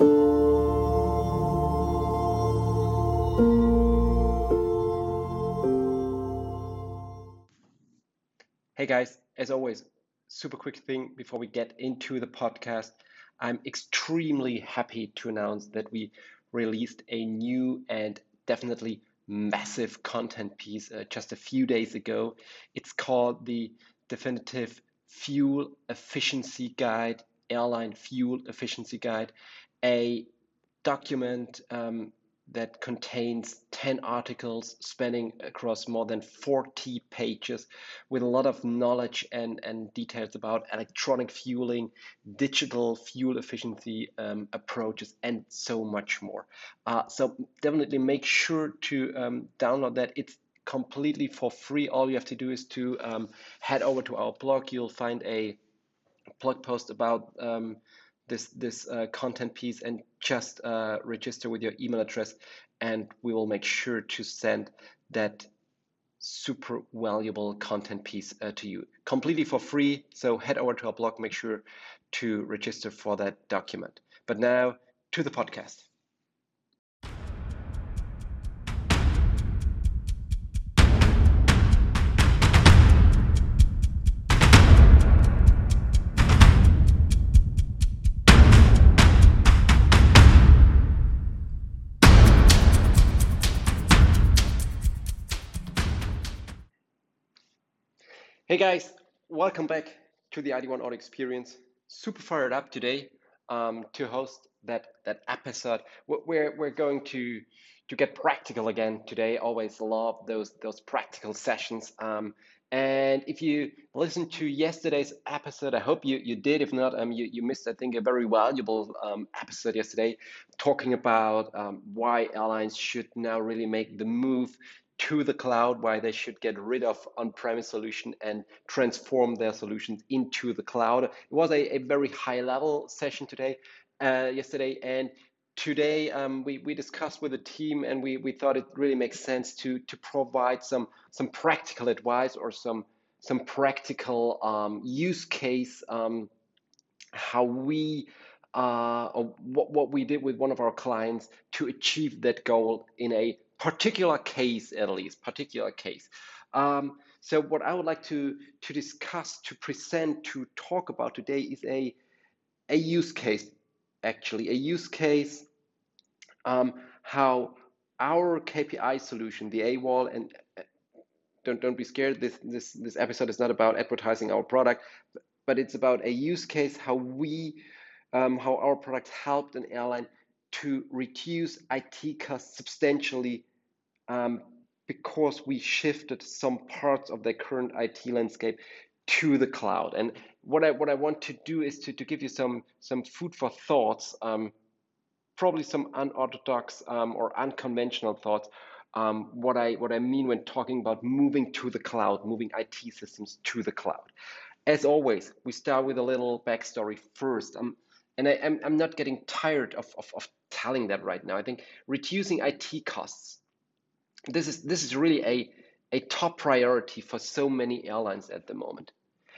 Hey guys, as always, super quick thing before we get into the podcast. I'm extremely happy to announce that we released a new and definitely massive content piece uh, just a few days ago. It's called the Definitive Fuel Efficiency Guide, Airline Fuel Efficiency Guide, a document um, that contains 10 articles spanning across more than 40 pages with a lot of knowledge and, and details about electronic fueling, digital fuel efficiency um, approaches, and so much more. Uh, so definitely make sure to um, download that. It's completely for free. All you have to do is to um, head over to our blog. You'll find a blog post about um, this this uh, content piece and just uh, register with your email address and we will make sure to send that super valuable content piece uh, to you completely for free. So head over to our blog make sure to register for that document. But now to the podcast Hey guys, welcome back to the ID1 Auto Experience. Super fired up today um, to host that that episode. We're we're going to to get practical again today. Always love those those practical sessions. Um, and if you listened to yesterday's episode, I hope you, you did. If not, um, you, you missed, I think, a very valuable um, episode yesterday talking about um, why airlines should now really make the move to the cloud, why they should get rid of on-premise solution and transform their solutions into the cloud. It was a, a very high level session today, uh, yesterday, and today um, we, we discussed with the team and we, we thought it really makes sense to to provide some some practical advice or some some practical um, use case um, how we uh, what, what we did with one of our clients to achieve that goal in a particular case at least particular case. Um, so what i would like to to discuss to present to talk about today is a a use case actually. A use case um, how our kpi solution the aWall and uh, don't don't be scared this this this episode is not about advertising our product but it's about a use case how we um, how our product helped an airline to reduce IT costs substantially um, because we shifted some parts of the current IT landscape to the cloud. And what I what I want to do is to, to give you some some food for thoughts, um, probably some unorthodox um, or unconventional thoughts. Um, what I what I mean when talking about moving to the cloud, moving IT systems to the cloud. As always, we start with a little backstory first. Um, and I, am I'm, I'm not getting tired of, of, of telling that right now. I think reducing IT costs this is this is really a a top priority for so many airlines at the moment.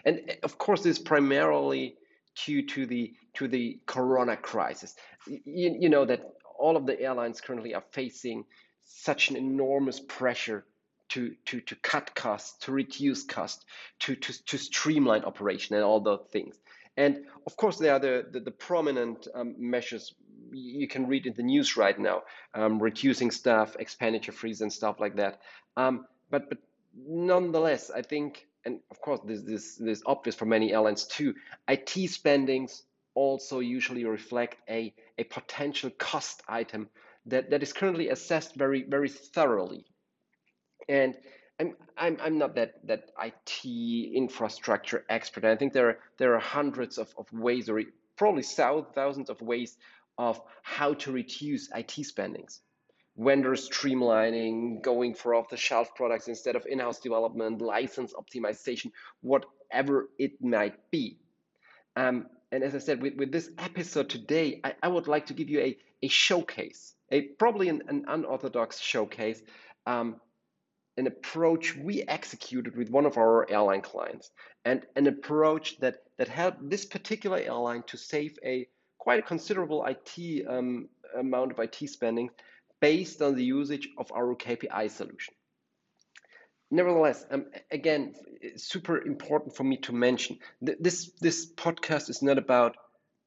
And eh, of course, this is primarily due to the to the corona crisis. You, you know that all of the airlines currently are facing such an enormous pressure to, to, to cut costs, to reduce costs, to, to, to streamline operation and all those things. And of course, there are the, the, the prominent um, measures you can read in the news right now, um, reducing staff, expenditure freeze, and stuff like that. Um, but but nonetheless, I think, and of course, this this this obvious for many airlines too. IT spendings also usually reflect a a potential cost item that that is currently assessed very very thoroughly, and. I'm, I'm, I'm not that, that IT infrastructure expert. I think there are, there are hundreds of, of ways or probably thousands of ways of how to reduce IT spendings. Vendor streamlining, going for off the shelf products instead of in house development, license optimization, whatever it might be. Um, and as I said, with, with this episode today, I, I would like to give you a, a showcase, a probably an, an unorthodox showcase, um, an approach we executed with one of our airline clients, and an approach that that helped this particular airline to save a quite a considerable IT um, amount of IT spending based on the usage of our KPI solution. Nevertheless, um, again, super important for me to mention this this podcast is not about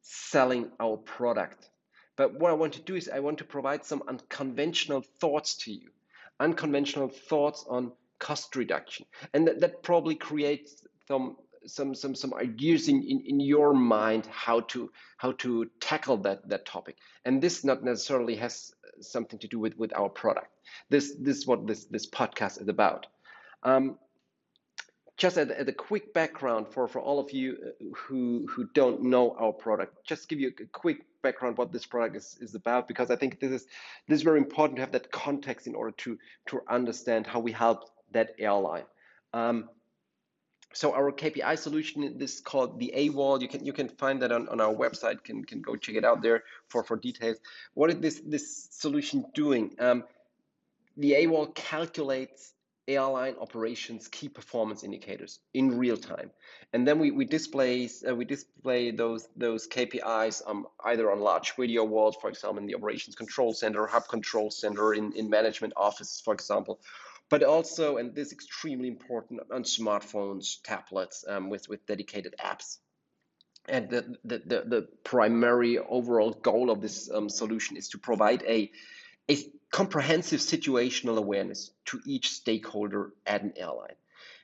selling our product, but what I want to do is I want to provide some unconventional thoughts to you, unconventional thoughts on cost reduction, and that, that probably creates some some some some ideas in, in, in your mind how to how to tackle that that topic. And this not necessarily has something to do with with our product. This this is what this this podcast is about. Um, just as, as, a quick background for, for all of you uh, who, who don't know our product, just give you a quick background what this product is, is about, because I think this is, this is very important to have that context in order to, to understand how we help that airline. Um, so our KPI solution is called the aWall. You can you can find that on, on our website. Can can go check it out there for for details. What is this this solution doing? Um, the aWall calculates airline operations key performance indicators in real time and then we, we display uh, we display those those KPIs um, either on large video walls for example in the operations control center hub control center in, in management offices for example but also and this is extremely important on smartphones tablets um, with with dedicated apps and the, the, the, the primary overall goal of this um, solution is to provide a a comprehensive situational awareness to each stakeholder at an airline.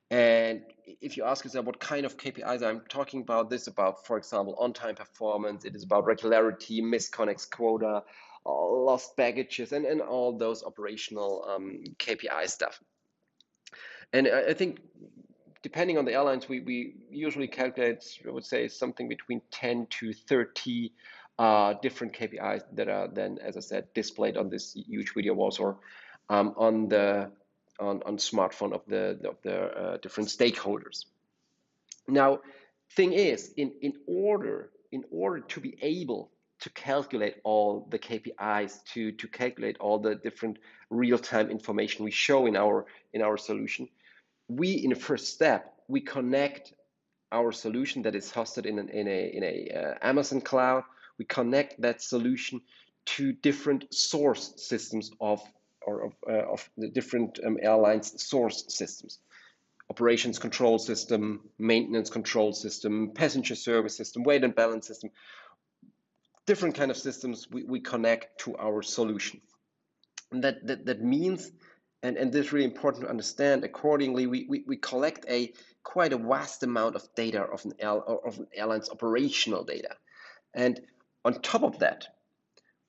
And if you ask yourself what kind of KPIs I'm talking about, this about, for example, on-time performance, it is about regularity, misconnects quota, lost baggages, and, and all those operational um, KPI stuff. And I, I think depending on the airlines, we, we usually calculate, I would say, something between 10 to 30 uh, different KPIs that are then, as I said, displayed on this huge video walls or um, on the on, on smartphone of the of the uh, different stakeholders. Now, thing is, in in order in order to be able to calculate all the KPIs, to to calculate all the different real-time information we show in our in our solution, we in the first step we connect our solution that is hosted in an, in a in a uh, Amazon cloud. We connect that solution to different source systems of or of, uh, of the different um, airlines source systems. Operations control system maintenance control system passenger service system weight and balance system different kind of systems we, we connect to our solution. And that that, that means and, and this is really important to understand accordingly we, we, we collect a quite a vast amount of data of an, air, of an airline's operational data. And on top of that,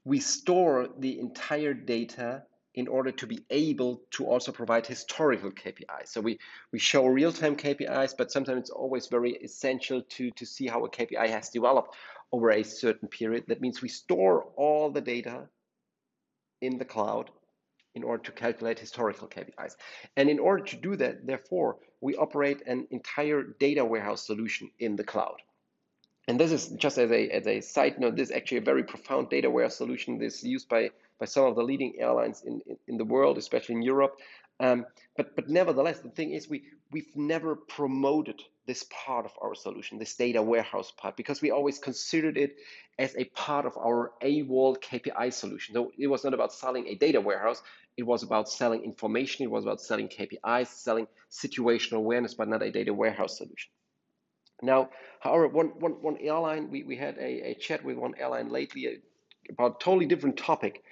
we store the entire data in order to be able to also provide historical KPIs. So we, we show real-time KPIs, but sometimes it's always very essential to, to see how a KPI has developed over a certain period. That means we store all the data in the cloud in order to calculate historical KPIs. And in order to do that, therefore, we operate an entire data warehouse solution in the cloud. And this is just as a, as a side note, this is actually a very profound data warehouse solution. This is used by, by some of the leading airlines in, in, in the world, especially in Europe. Um, but, but nevertheless, the thing is we, we've never promoted this part of our solution, this data warehouse part, because we always considered it as a part of our aWall KPI solution. So it was not about selling a data warehouse, it was about selling information, it was about selling KPIs, selling situational awareness, but not a data warehouse solution. Now, however, one, one, one airline, we, we had a, a chat with one airline lately uh, about a totally different topic,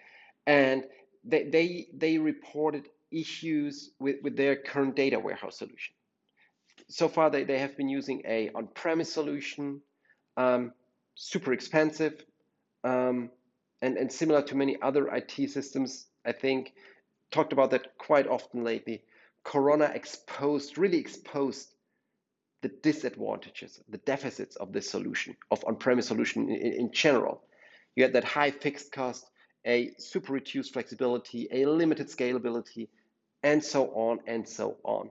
and they, they, they reported issues with, with their current data warehouse solution. So far, they, they have been using a on-premise solution, um, super expensive, um, and, and similar to many other IT systems, I think, talked about that quite often lately. Corona exposed, really exposed the disadvantages, the deficits of this solution, of on-premise solution in, in general. You had that high fixed cost, a super reduced flexibility, a limited scalability, and so on and so on.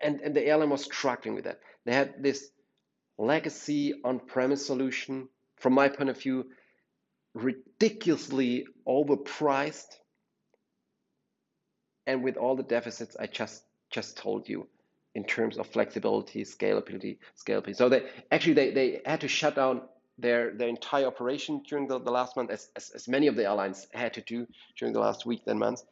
And, and the airline was struggling with that. They had this legacy on-premise solution, from my point of view, ridiculously overpriced and with all the deficits I just just told you in terms of flexibility, scalability, scalability. So they actually they, they had to shut down their their entire operation during the, the last month, as, as, as many of the airlines had to do during the last week and months.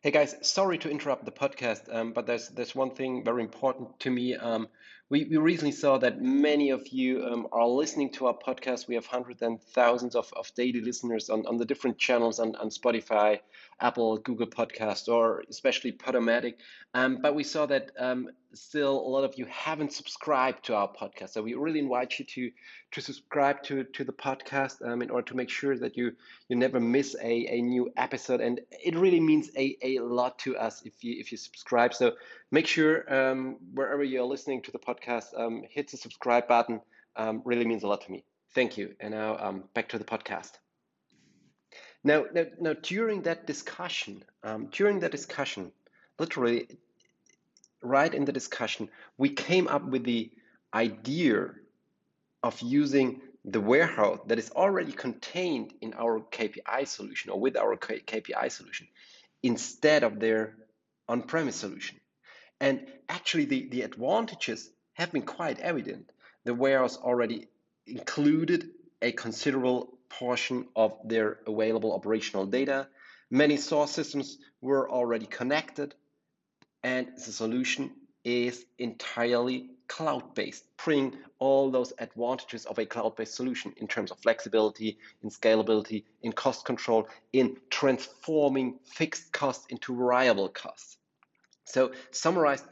Hey guys, sorry to interrupt the podcast, um, but there's there's one thing very important to me. Um, we, we recently saw that many of you um, are listening to our podcast. We have hundreds and thousands of, of daily listeners on, on the different channels on, on Spotify, Apple, Google Podcast, or especially Podomatic. Um, but we saw that um, still a lot of you haven't subscribed to our podcast. So we really invite you to to subscribe to, to the podcast um, in order to make sure that you you never miss a, a new episode. And it really means a, a lot to us if you if you subscribe. So make sure um, wherever you're listening to the podcast, um, hit the subscribe button. Um, really means a lot to me. Thank you. And now um, back to the podcast. Now, now, now during that discussion, um, during that discussion, literally right in the discussion, we came up with the idea of using the warehouse that is already contained in our KPI solution or with our KPI solution instead of their on-premise solution. And actually, the, the advantages have been quite evident. The warehouse already included a considerable portion of their available operational data. Many source systems were already connected, and the solution is entirely cloud-based, bringing all those advantages of a cloud-based solution in terms of flexibility, in scalability, in cost control, in transforming fixed costs into variable costs. So summarized,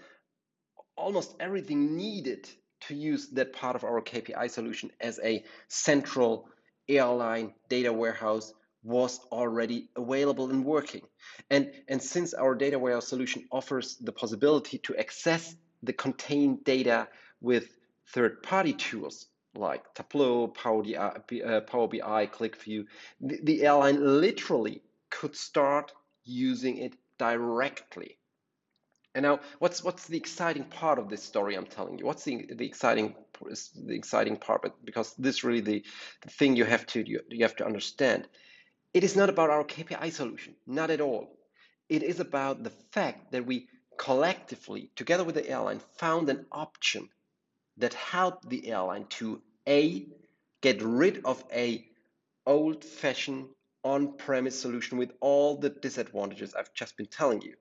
almost everything needed to use that part of our KPI solution as a central airline data warehouse was already available and working. And, and since our data warehouse solution offers the possibility to access the contained data with third-party tools like Tableau, Power BI, uh, Power BI QlikView, the, the airline literally could start using it directly. And now, what's what's the exciting part of this story I'm telling you? What's the, the exciting the exciting part? But because this really the, the thing you have to you, you have to understand. It is not about our KPI solution, not at all. It is about the fact that we collectively, together with the airline, found an option that helped the airline to a get rid of a old-fashioned on-premise solution with all the disadvantages I've just been telling you,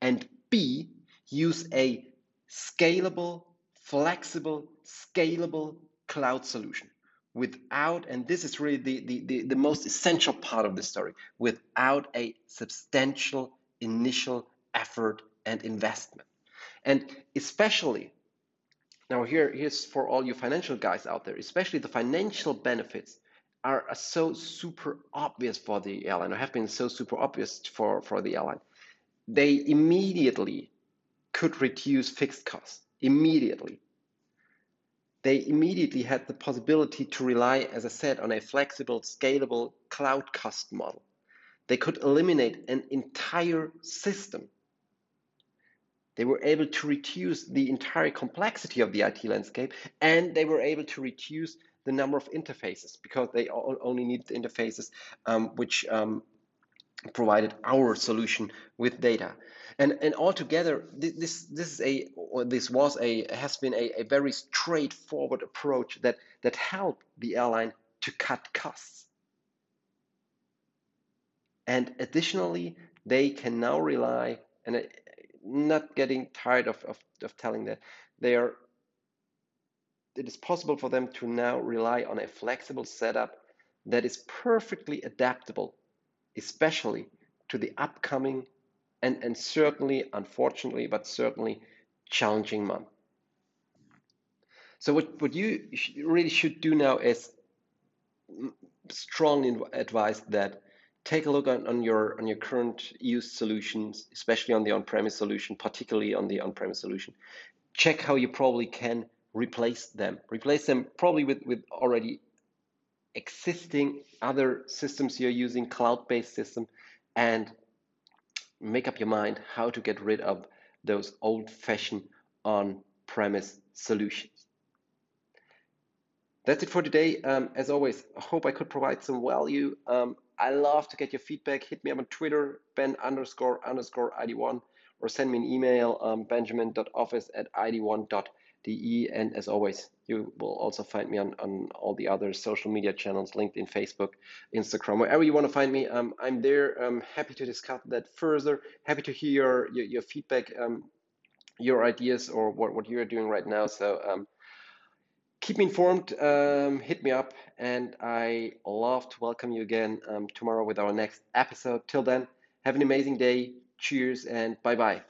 and B, use a scalable, flexible, scalable cloud solution without, and this is really the, the, the, the most essential part of the story, without a substantial initial effort and investment. And especially, now here, here's for all you financial guys out there, especially the financial benefits are, are so super obvious for the airline or have been so super obvious for, for the airline they immediately could reduce fixed costs immediately. They immediately had the possibility to rely, as I said, on a flexible, scalable cloud cost model. They could eliminate an entire system. They were able to reduce the entire complexity of the IT landscape, and they were able to reduce the number of interfaces because they only need the interfaces um, which um, provided our solution with data. And, and altogether, this, this is a, or this was a, has been a, a very straightforward approach that, that helped the airline to cut costs. And additionally, they can now rely, and not getting tired of, of, of telling that, they are, it is possible for them to now rely on a flexible setup that is perfectly adaptable especially to the upcoming and, and certainly, unfortunately, but certainly challenging month. So what, what you really should do now is strongly advise that take a look on, on your on your current used solutions, especially on the on-premise solution, particularly on the on-premise solution. Check how you probably can replace them. Replace them probably with, with already existing other systems you're using, cloud-based system, and make up your mind how to get rid of those old-fashioned on-premise solutions. That's it for today. Um, as always, I hope I could provide some value. Um, I love to get your feedback. Hit me up on Twitter, ben underscore underscore ID1, or send me an email, um, benjamin.office at ID1.de. De. And as always, you will also find me on, on all the other social media channels LinkedIn, Facebook, Instagram, wherever you want to find me. Um, I'm there. I'm happy to discuss that further. Happy to hear your, your, your feedback, um, your ideas, or what, what you're doing right now. So um, keep me informed, um, hit me up, and I love to welcome you again um, tomorrow with our next episode. Till then, have an amazing day. Cheers and bye bye.